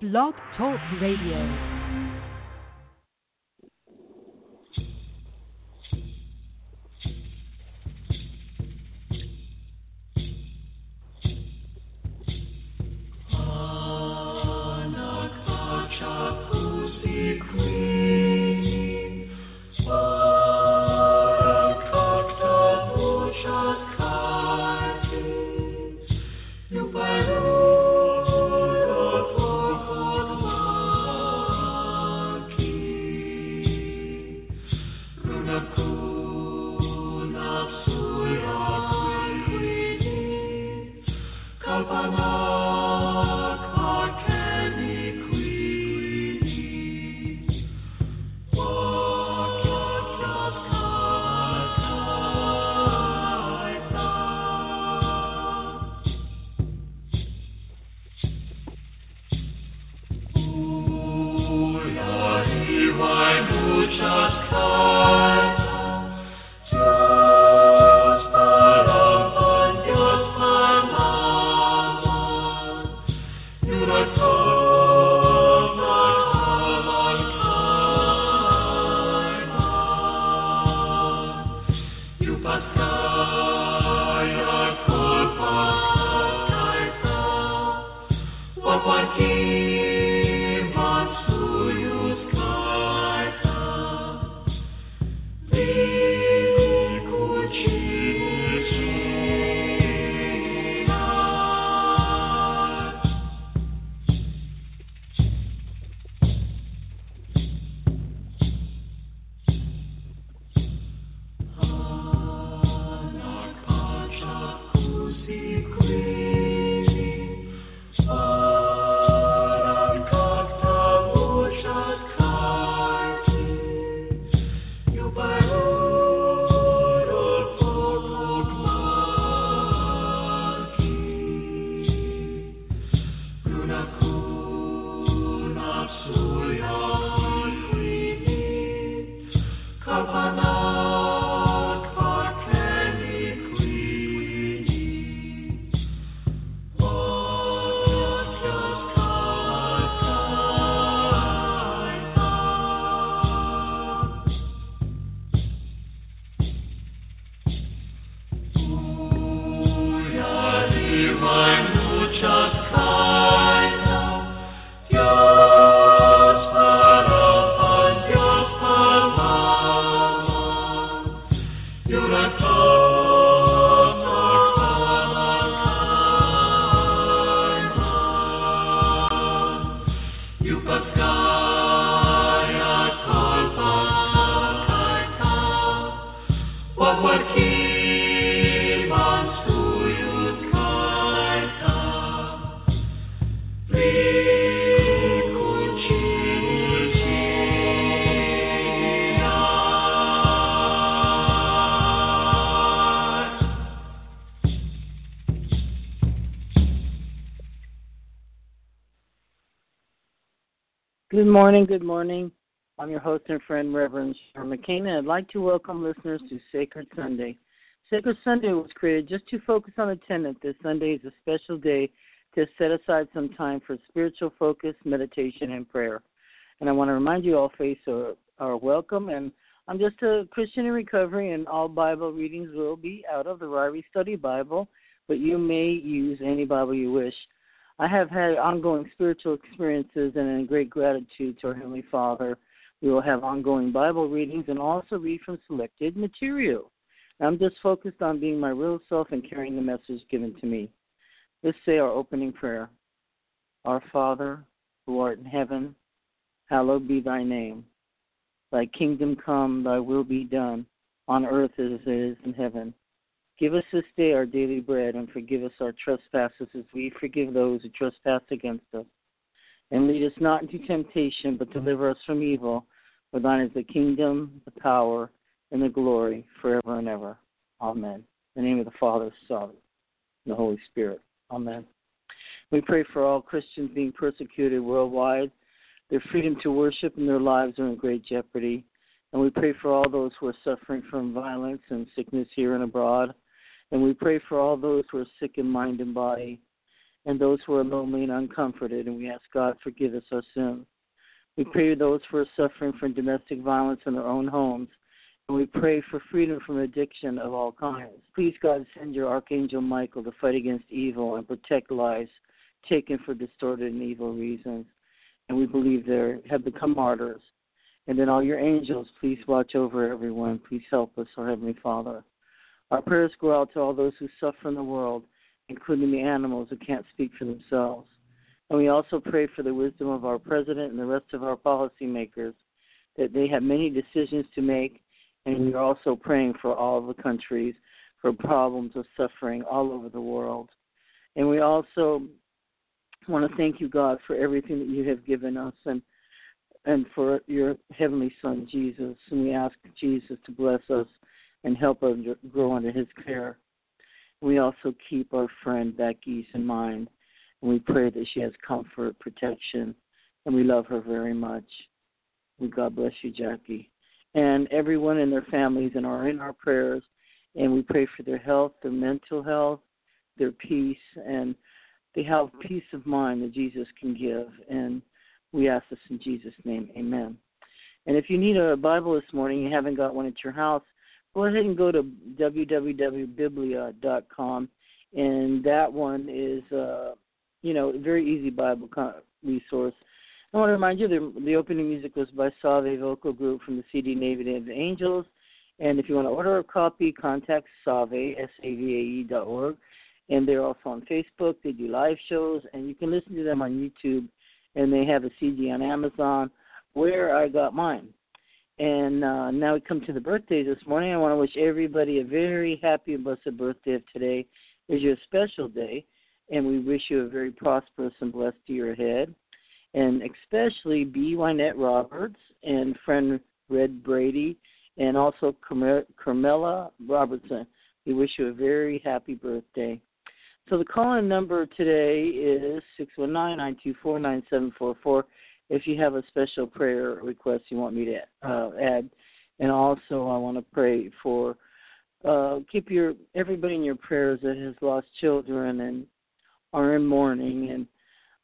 Blog Talk Radio. Good morning. I'm your host and friend, Reverend Sharon and I'd like to welcome listeners to Sacred Sunday. Sacred Sunday was created just to focus on the tenet that Sunday is a special day to set aside some time for spiritual focus, meditation, and prayer. And I want to remind you all faiths are, are welcome, and I'm just a Christian in recovery, and all Bible readings will be out of the Ryrie Study Bible, but you may use any Bible you wish. I have had ongoing spiritual experiences and in great gratitude to our Heavenly Father. We will have ongoing Bible readings and also read from selected material. I'm just focused on being my real self and carrying the message given to me. Let's say our opening prayer. Our Father, who art in heaven, hallowed be thy name. Thy kingdom come, thy will be done, on earth as it is in heaven. Give us this day our daily bread, and forgive us our trespasses as we forgive those who trespass against us. And lead us not into temptation, but deliver us from evil. For thine is the kingdom, the power, and the glory forever and ever. Amen. In the name of the Father, Son, and the Holy Spirit. Amen. We pray for all Christians being persecuted worldwide. Their freedom to worship and their lives are in great jeopardy. And we pray for all those who are suffering from violence and sickness here and abroad. And we pray for all those who are sick in mind and body. and those who are lonely and uncomforted, and we ask God forgive us our sins. We pray for those who are suffering from domestic violence in their own homes, and we pray for freedom from addiction of all kinds. Please, God, send your Archangel Michael to fight against evil and protect lives taken for distorted and evil reasons. And we believe they have become martyrs. And then all your angels, please watch over everyone. Please help us, our Heavenly Father. Our prayers go out to all those who suffer in the world, including the animals who can't speak for themselves. And we also pray for the wisdom of our president and the rest of our policymakers, that they have many decisions to make. And we are also praying for all the countries for problems of suffering all over the world. And we also want to thank you, God, for everything that you have given us and and for your heavenly Son Jesus. And we ask Jesus to bless us and help her grow under His care. We also keep our friend Becky's in mind, and we pray that she has comfort, protection, and we love her very much. We God bless you, Jackie, and everyone in their families and are in our prayers. And we pray for their health, their mental health, their peace, and they have peace of mind that Jesus can give. And we ask this in Jesus' name. Amen. And if you need a Bible this morning, you haven't got one at your house, go ahead and go to www.biblia.com. And that one is, uh, you know, a very easy Bible resource. I want to remind you the, the opening music was by Savae Vocal Group from the CD Navy of the Angels. And if you want to order a copy, contact Savae, S-A-V-A-E dot org and they're also on Facebook. They do live shows, and you can listen to them on YouTube. And they have a CD on Amazon, where I got mine. And uh, now we come to the birthdays this morning. I want to wish everybody a very happy and blessed birthday of today. Is your special day, and we wish you a very prosperous and blessed year ahead. And especially B. Wynette Roberts and friend Red Brady, and also Carmela Robertson. We wish you a very happy birthday. So the call-in number today is six one nine nine two four nine seven four four. If you have a special prayer request you want me to uh, add, and also I want to pray for uh, keep your everybody in your prayers that has lost children and are in mourning. And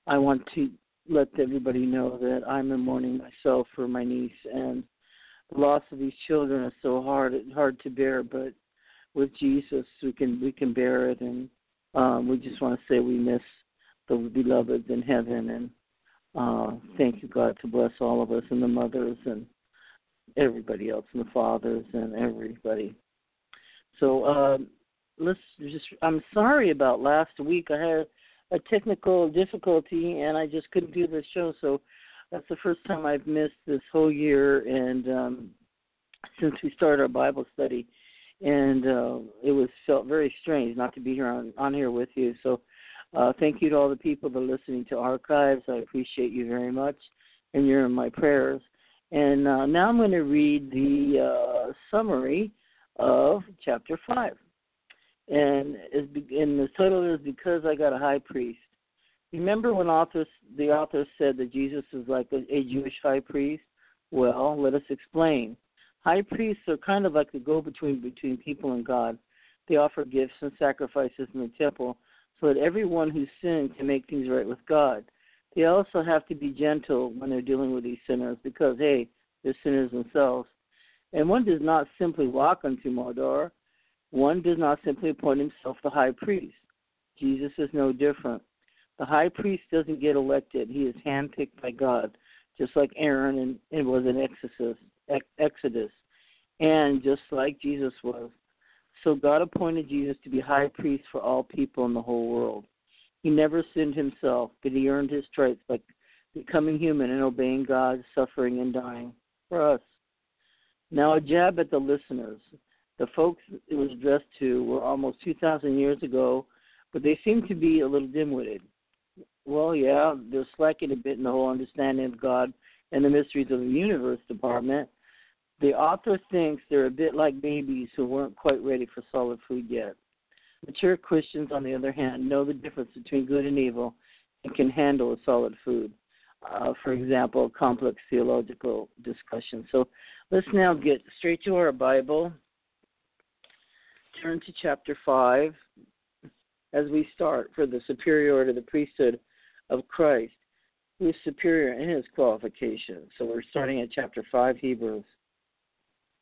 I want to let everybody know that I'm in mourning myself for my niece. And the loss of these children is so hard hard to bear, but with Jesus we can we can bear it. And um, we just want to say we miss the beloveds in heaven and uh, thank you, God, to bless all of us and the mothers and everybody else and the fathers and everybody. So uh, let's just. I'm sorry about last week. I had a technical difficulty and I just couldn't do the show. So that's the first time I've missed this whole year and um, since we started our Bible study and uh, it was felt very strange not to be here on on here with you. So, uh, thank you to all the people that are listening to archives. I appreciate you very much, and you're in my prayers. And uh, now I'm going to read the uh, summary of chapter five, and is and the title is because I got a high priest. Remember when authors the author said that Jesus is like a, a Jewish high priest? Well, let us explain. High priests are kind of like the go between between people and God. They offer gifts and sacrifices in the temple so that everyone who's sinned can make things right with God. They also have to be gentle when they're dealing with these sinners because, hey, they're sinners themselves. And one does not simply walk onto Mordor. One does not simply appoint himself the high priest. Jesus is no different. The high priest doesn't get elected. He is handpicked by God, just like Aaron and it was an Exodus. Exodus, and just like Jesus was. So God appointed Jesus to be high priest for all people in the whole world. He never sinned himself, but he earned his stripes by becoming human and obeying God, suffering and dying for us. Now, a jab at the listeners. The folks it was addressed to were almost 2,000 years ago, but they seem to be a little dim witted. Well, yeah, they're slacking a bit in the whole understanding of God and the mysteries of the universe department, the author thinks they're a bit like babies who weren't quite ready for solid food yet. Mature Christians, on the other hand, know the difference between good and evil and can handle a solid food. Uh, for example, complex theological discussion. So let's now get straight to our Bible. Turn to chapter 5. as we start for the superiority of the priesthood of Christ, who is superior in his qualifications. So we're starting at chapter 5, Hebrews.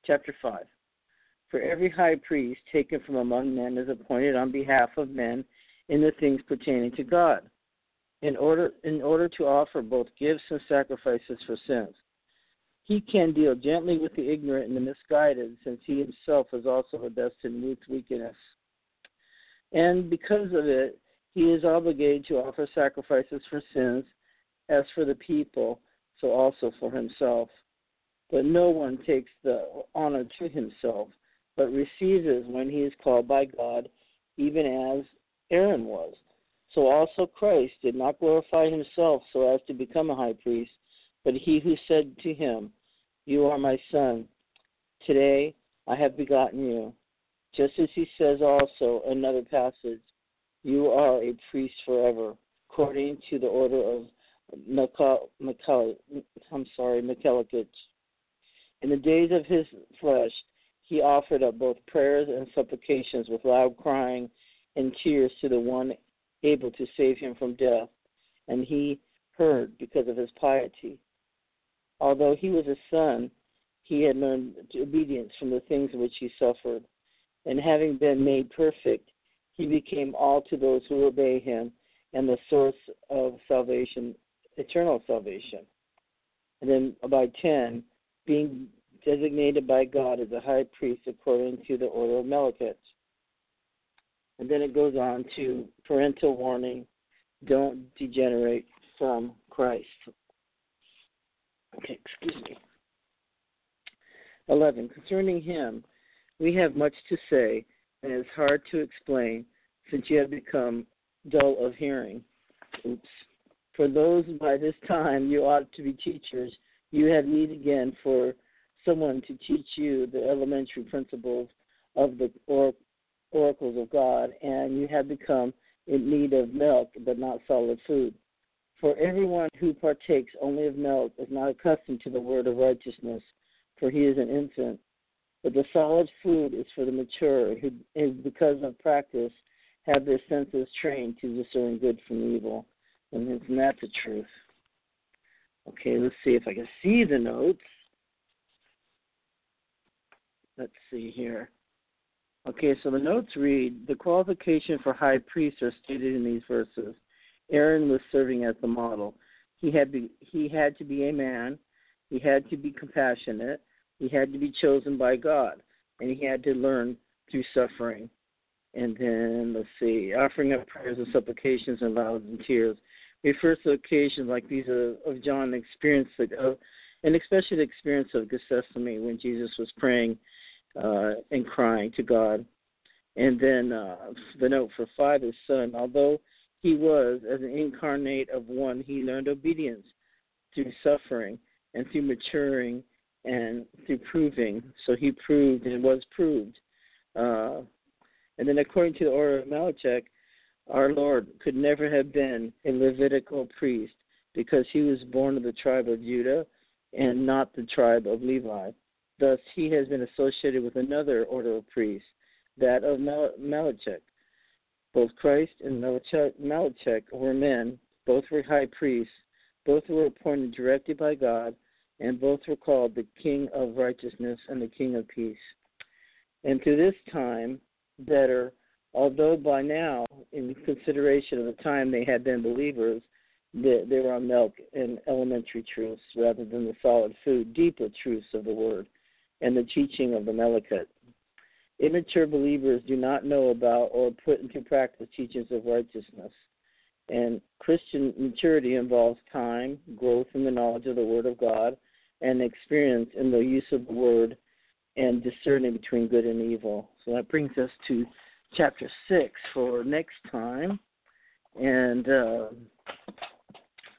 Chapter 5. For every high priest taken from among men is appointed on behalf of men in the things pertaining to God, in order in order to offer both gifts and sacrifices for sins. He can deal gently with the ignorant and the misguided, since he himself is also a destined with weakness. And because of it, he is obligated to offer sacrifices for sins, as for the people, so also for himself. But no one takes the honor to himself, but receives it when he is called by God, even as Aaron was. So also Christ did not glorify himself so as to become a high priest, but he who said to him, You are my son, today I have begotten you. Just as he says also another passage, You are a priest forever, according to the order of Michael, I'm sorry, Melchizedek. In the days of his flesh, he offered up both prayers and supplications with loud crying and tears to the one able to save him from death, and he heard because of his piety. Although he was a son, he had learned obedience from the things which he suffered, and having been made perfect, he became all to those who obey him and the source of salvation, eternal salvation. And then by 10, being designated by God as a high priest according to the order of Melchizedek. And then it goes on to parental warning don't degenerate from Christ. Okay, excuse me. 11. Concerning him, we have much to say, and it is hard to explain since you have become dull of hearing. Oops. For those by this time you ought to be teachers, you have need again for someone to teach you the elementary principles of the or, oracles of God, and you have become in need of milk, but not solid food. For everyone who partakes only of milk is not accustomed to the word of righteousness, for he is an infant. But the solid food is for the mature, who, because of practice, have their senses trained to discern good from evil. And that's the truth. Okay, let's see if I can see the notes. Let's see here. Okay, so the notes read the qualification for high priest are stated in these verses. Aaron was serving as the model. He had be, he had to be a man. He had to be compassionate. He had to be chosen by God, and he had to learn through suffering. And then let's see, offering up prayers and supplications and vows and tears refers to occasions like these of, of John experience, of, and especially the experience of Gethsemane when Jesus was praying uh, and crying to God. And then uh, the note for is son. Although he was as an incarnate of one, he learned obedience through suffering and through maturing and through proving. So he proved and was proved. Uh, and then according to the order of Melchizedek, our Lord could never have been a Levitical priest because he was born of the tribe of Judah and not the tribe of Levi. Thus, he has been associated with another order of priests, that of Melchizedek. Both Christ and Melchizedek were men, both were high priests, both were appointed directly by God, and both were called the King of Righteousness and the King of Peace. And to this time, better, although by now, in consideration of the time they had been believers, they, they were on milk and elementary truths rather than the solid food, deeper truths of the Word and the teaching of the Melchizedek. Immature believers do not know about or put into practice teachings of righteousness. And Christian maturity involves time, growth in the knowledge of the Word of God, and experience in the use of the Word and discerning between good and evil. So that brings us to chapter 6 for next time. And uh,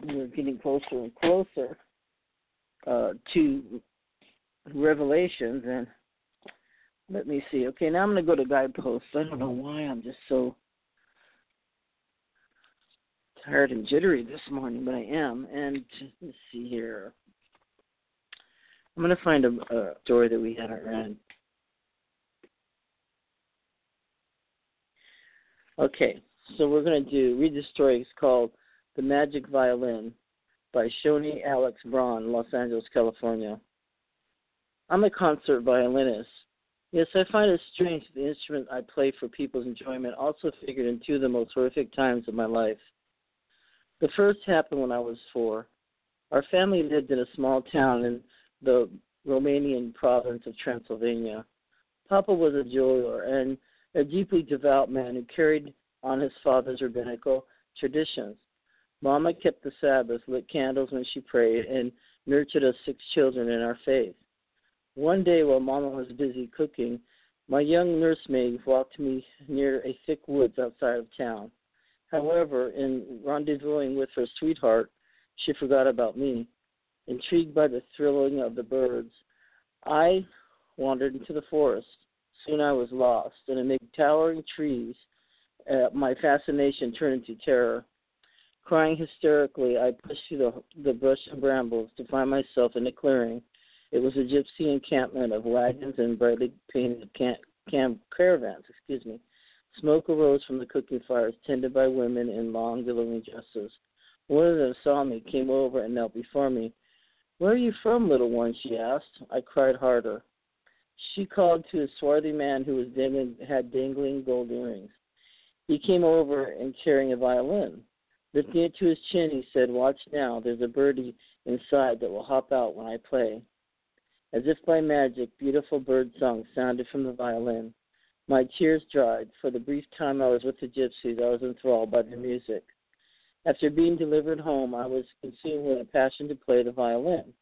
we're getting closer and closer uh, to Revelations, and let me see. Okay, now I'm going to go to guideposts. I don't know why I'm just so tired and jittery this morning, but I am. And let's see here. I'm going to find a, a story that we haven't read. Okay, So we're going to do read the story. It's called "The Magic Violin" by Shony Alex Braun, Los Angeles, California. I'm a concert violinist. Yes, I find it strange that the instrument I play for people's enjoyment also figured in two of the most horrific times of my life. The first happened when I was four. Our family lived in a small town in the Romanian province of Transylvania. Papa was a jeweler and a deeply devout man who carried on his father's rabbinical traditions. Mama kept the Sabbath, lit candles when she prayed, and nurtured us six children in our faith. One day while Mama was busy cooking, my young nursemaid walked me near a thick woods outside of town. However, in rendezvousing with her sweetheart, she forgot about me. Intrigued by the thrilling of the birds, I wandered into the forest. Soon I was lost, and amid towering trees, uh, my fascination turned into terror. Crying hysterically, I pushed through the, the brush and brambles to find myself in a clearing. It was a gypsy encampment of wagons and brightly painted cam- cam- caravans. Excuse me. Smoke arose from the cooking fires tended by women in long, billowing dresses. One of them saw me, came over, and knelt before me. Where are you from, little one? she asked. I cried harder. She called to a swarthy man who was dangling, had dangling gold earrings. He came over and carrying a violin. Lifting it to his chin, he said, Watch now, there's a birdie inside that will hop out when I play. As if by magic, beautiful bird song sounded from the violin. My tears dried. For the brief time I was with the gypsies, I was enthralled by their music. After being delivered home, I was consumed with a passion to play the violin.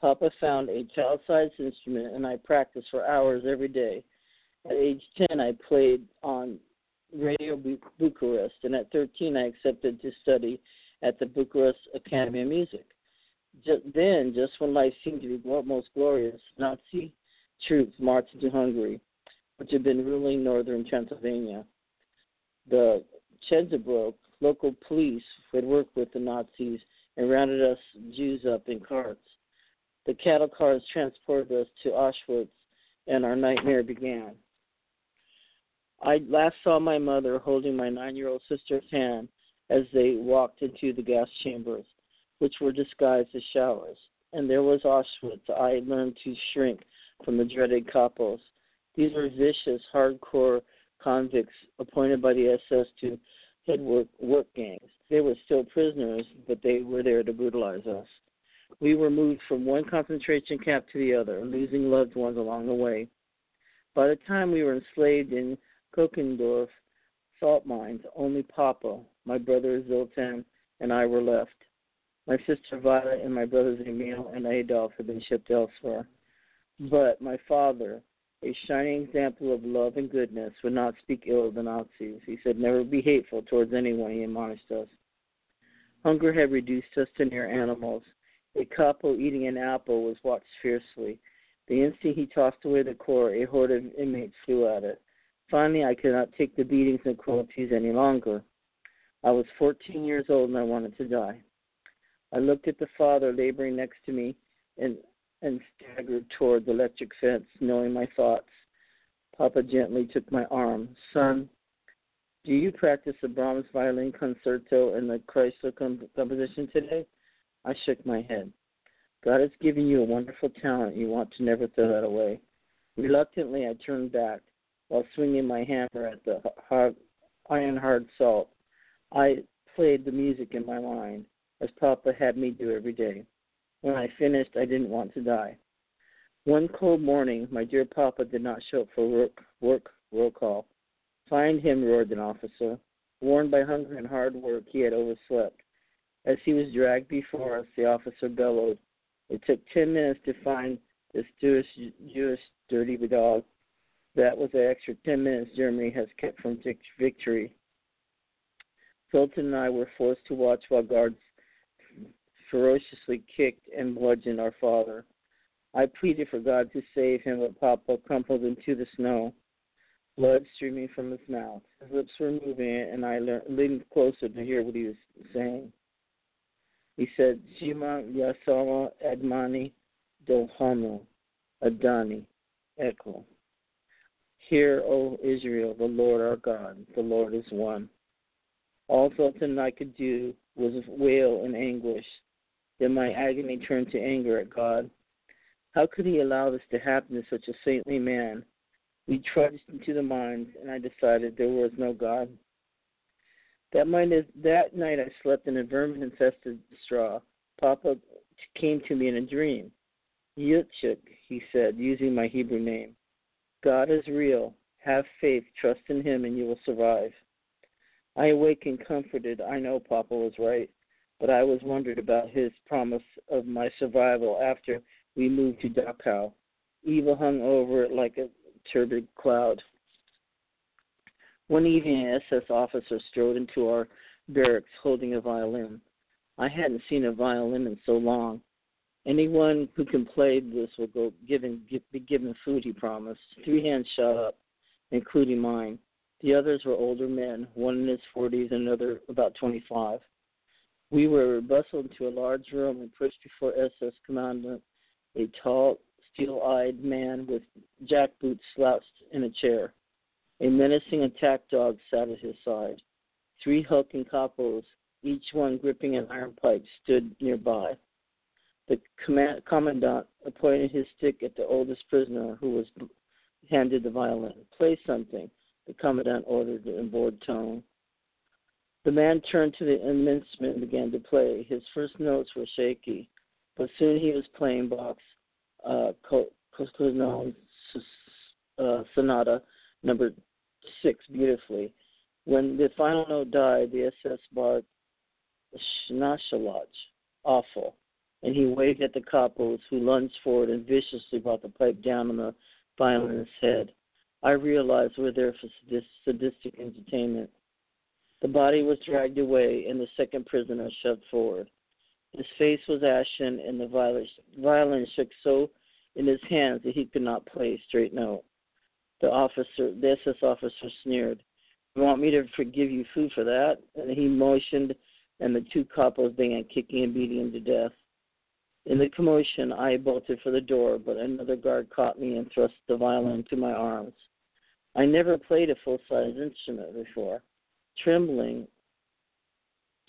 Papa found a child sized instrument and I practiced for hours every day. At age 10, I played on Radio Bucharest, and at 13, I accepted to study at the Bucharest Academy of Music. Just then, just when life seemed to be most glorious, Nazi troops marched into Hungary, which had been ruling northern Transylvania. The Chedzebrook local police had worked with the Nazis and rounded us Jews up in carts. The cattle cars transported us to Auschwitz, and our nightmare began. I last saw my mother holding my nine year old sister's hand as they walked into the gas chambers, which were disguised as showers. And there was Auschwitz. I learned to shrink from the dreaded kapos. These were vicious, hardcore convicts appointed by the SS to head work, work gangs. They were still prisoners, but they were there to brutalize us. We were moved from one concentration camp to the other, losing loved ones along the way. By the time we were enslaved in Kochendorf salt mines, only Papa, my brother Zoltan, and I were left. My sister Violet and my brothers Emil and Adolf had been shipped elsewhere. But my father, a shining example of love and goodness, would not speak ill of the Nazis. He said, Never be hateful towards anyone, he admonished us. Hunger had reduced us to near animals. A couple eating an apple was watched fiercely. The instant he tossed away the core, a horde of inmates flew at it. Finally, I could not take the beatings and cruelties any longer. I was 14 years old and I wanted to die. I looked at the father laboring next to me and, and staggered toward the electric fence, knowing my thoughts. Papa gently took my arm. Son, do you practice the Brahms violin concerto and the Kreutzer composition today? I shook my head. God has given you a wonderful talent. You want to never throw that away. Reluctantly, I turned back while swinging my hammer at the hard, iron hard salt. I played the music in my mind, as Papa had me do every day. When I finished, I didn't want to die. One cold morning, my dear Papa did not show up for work, work roll call. Find him, roared an officer. Worn by hunger and hard work, he had overslept. As he was dragged before us, the officer bellowed. It took ten minutes to find this Jewish, Jewish dirty dog that was the extra 10 minutes Germany has kept from victory. Zoltan and I were forced to watch while guards ferociously kicked and bludgeoned our father. I pleaded for God to save him, but Papa crumpled into the snow, blood streaming from his mouth. His lips were moving, and I leaned closer to hear what he was saying. He said, Shema Yasama Admani Dolhanu Adani Echo. Hear, O Israel, the Lord our God, the Lord is one. All something I could do was wail in anguish. Then my agony turned to anger at God. How could He allow this to happen to such a saintly man? We trudged into the mines, and I decided there was no God. That night, that night I slept in a vermin-infested straw. Papa came to me in a dream. Yutchuk, he said, using my Hebrew name. God is real. Have faith, trust in Him, and you will survive. I awakened comforted. I know Papa was right, but I was wondered about his promise of my survival after we moved to Dachau. Evil hung over it like a turbid cloud. One evening, an SS officer strode into our barracks holding a violin. I hadn't seen a violin in so long. Anyone who can play this will go given be given food. He promised. Three hands shot up, including mine. The others were older men, one in his forties another about twenty-five. We were bustled into a large room and pushed before SS Commandant, a tall, steel-eyed man with jack boots slouched in a chair. A menacing attack dog sat at his side. Three hulking capos, each one gripping an iron pipe, stood nearby. The commandant pointed his stick at the oldest prisoner, who was handed the violin. Play something, the commandant ordered in bored tone. The man turned to the instrument and began to play. His first notes were shaky, but soon he was playing Bach's uh, uh, Sonata number six beautifully. When the final note died, the SS barked Schnashalach, awful and he waved at the capos, who lunged forward and viciously brought the pipe down on the violinist's head. I realized we're there for sadistic entertainment. The body was dragged away, and the second prisoner shoved forward. His face was ashen, and the violin shook so in his hands that he could not play a straight note. The officer, the SS officer, sneered. "You want me to forgive you food for that?" And he motioned, and the two capos began kicking and beating him to death. In the commotion, I bolted for the door, but another guard caught me and thrust the violin into my arms. I never played a full sized instrument before. Trembling,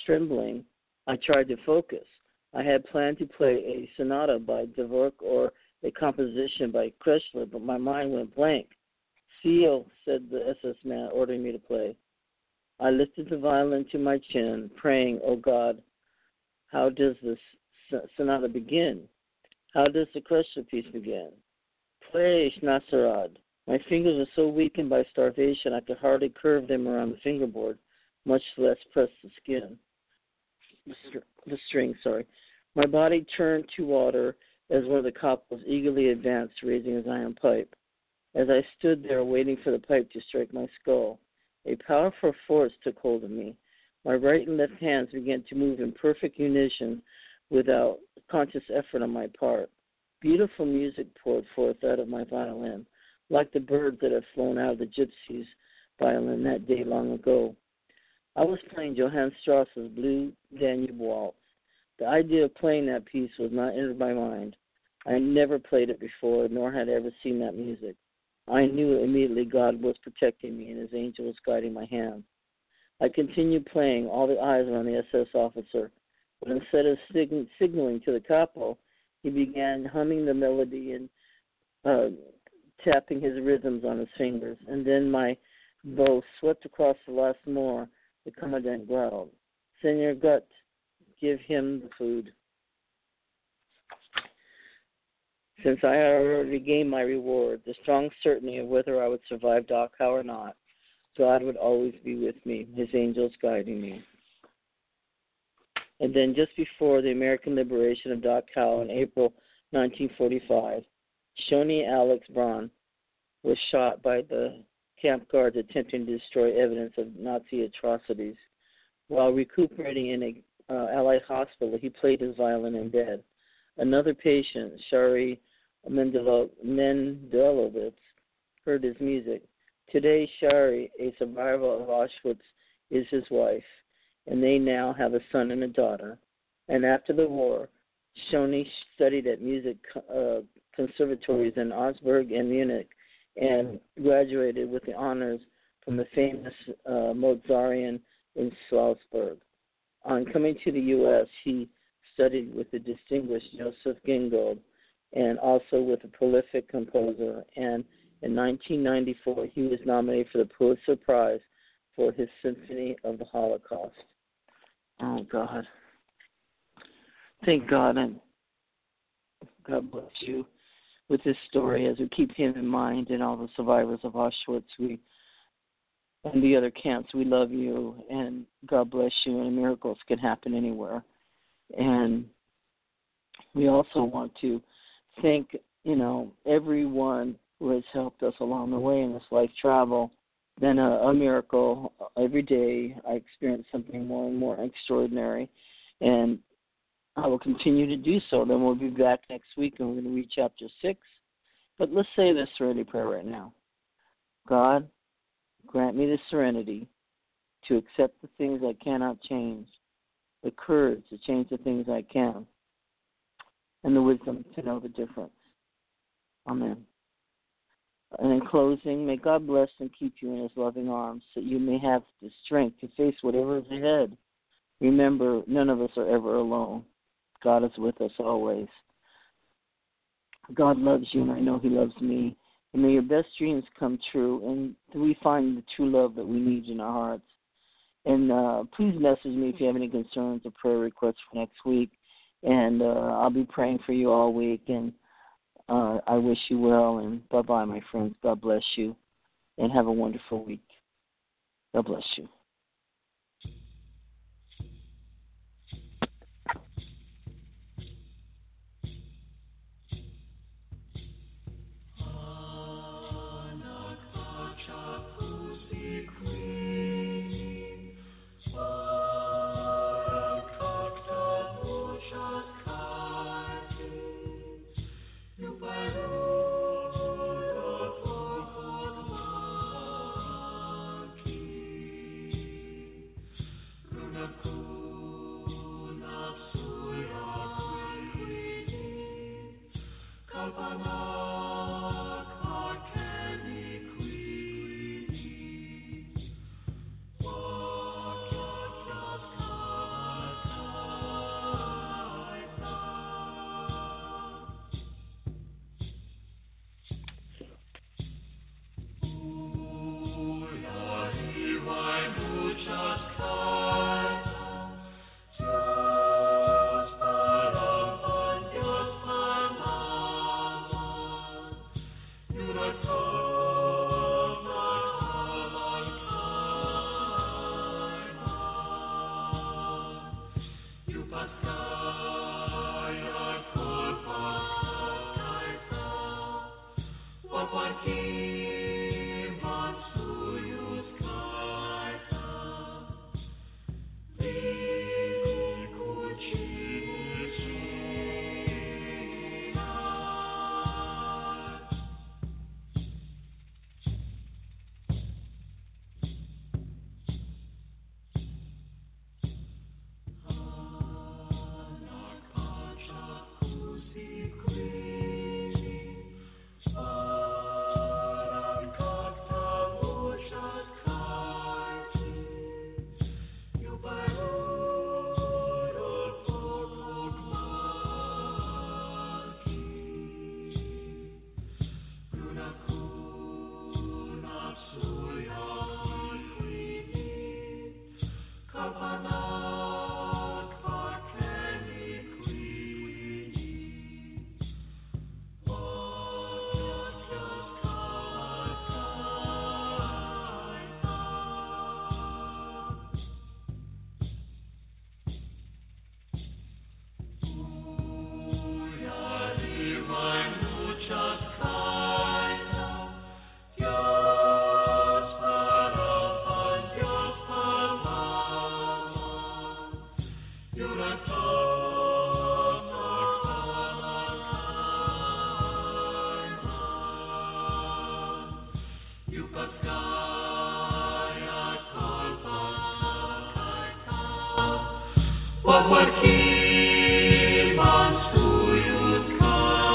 trembling, I tried to focus. I had planned to play a sonata by Dvorak or a composition by Kreslin, but my mind went blank. Seal, said the SS man, ordering me to play. I lifted the violin to my chin, praying, Oh God, how does this sonata begin? How does the question piece begin? Play Nasarad. My fingers were so weakened by starvation I could hardly curve them around the fingerboard, much less press the skin. The, str- the string, sorry. My body turned to water as one of the capos eagerly advanced, raising his iron pipe. As I stood there waiting for the pipe to strike my skull, a powerful force took hold of me. My right and left hands began to move in perfect unison without conscious effort on my part. Beautiful music poured forth out of my violin, like the birds that had flown out of the gypsy's violin that day long ago. I was playing Johann Strauss's Blue Danube Waltz. The idea of playing that piece was not entered my mind. I had never played it before, nor had I ever seen that music. I knew immediately God was protecting me and his angel was guiding my hand. I continued playing. All the eyes were on the SS officer but instead of sig- signaling to the capo, he began humming the melody and uh, tapping his rhythms on his fingers. And then my bow swept across the last more. The commandant growled, Senor Gut, give him the food. Since I had already gained my reward, the strong certainty of whether I would survive Dachau or not, God would always be with me, his angels guiding me. And then just before the American liberation of Dachau in April 1945, Shony Alex Braun was shot by the camp guards attempting to destroy evidence of Nazi atrocities. While recuperating in a uh, Allied hospital, he played his violin in bed. Another patient, Shari Mendelovitz, heard his music. Today, Shari, a survivor of Auschwitz, is his wife and they now have a son and a daughter. And after the war, Shony studied at music uh, conservatories in Augsburg and Munich and graduated with the honors from the famous uh, Mozarteum in Salzburg. On coming to the U.S., he studied with the distinguished Joseph Gingold and also with a prolific composer. And in 1994, he was nominated for the Pulitzer Prize for his Symphony of the Holocaust. Oh, God. Thank God and God bless you with this story as we keep him in mind and all the survivors of Auschwitz. We and the other camps. We love you and God bless you and miracles can happen anywhere. And we also want to thank, you know, everyone who has helped us along the way in this life travel. Then a, a miracle every day. I experience something more and more extraordinary, and I will continue to do so. Then we'll be back next week, and we're going to read chapter six. But let's say this serenity prayer right now. God, grant me the serenity to accept the things I cannot change, the courage to change the things I can, and the wisdom to know the difference. Amen. And in closing, may God bless and keep you in his loving arms so you may have the strength to face whatever is ahead. Remember, none of us are ever alone. God is with us always. God loves you, and I know he loves me. And may your best dreams come true, and we find the true love that we need in our hearts. And uh, please message me if you have any concerns or prayer requests for next week. And uh, I'll be praying for you all week. And uh, I wish you well. And bye bye, my friends. God bless you. And have a wonderful week. God bless you.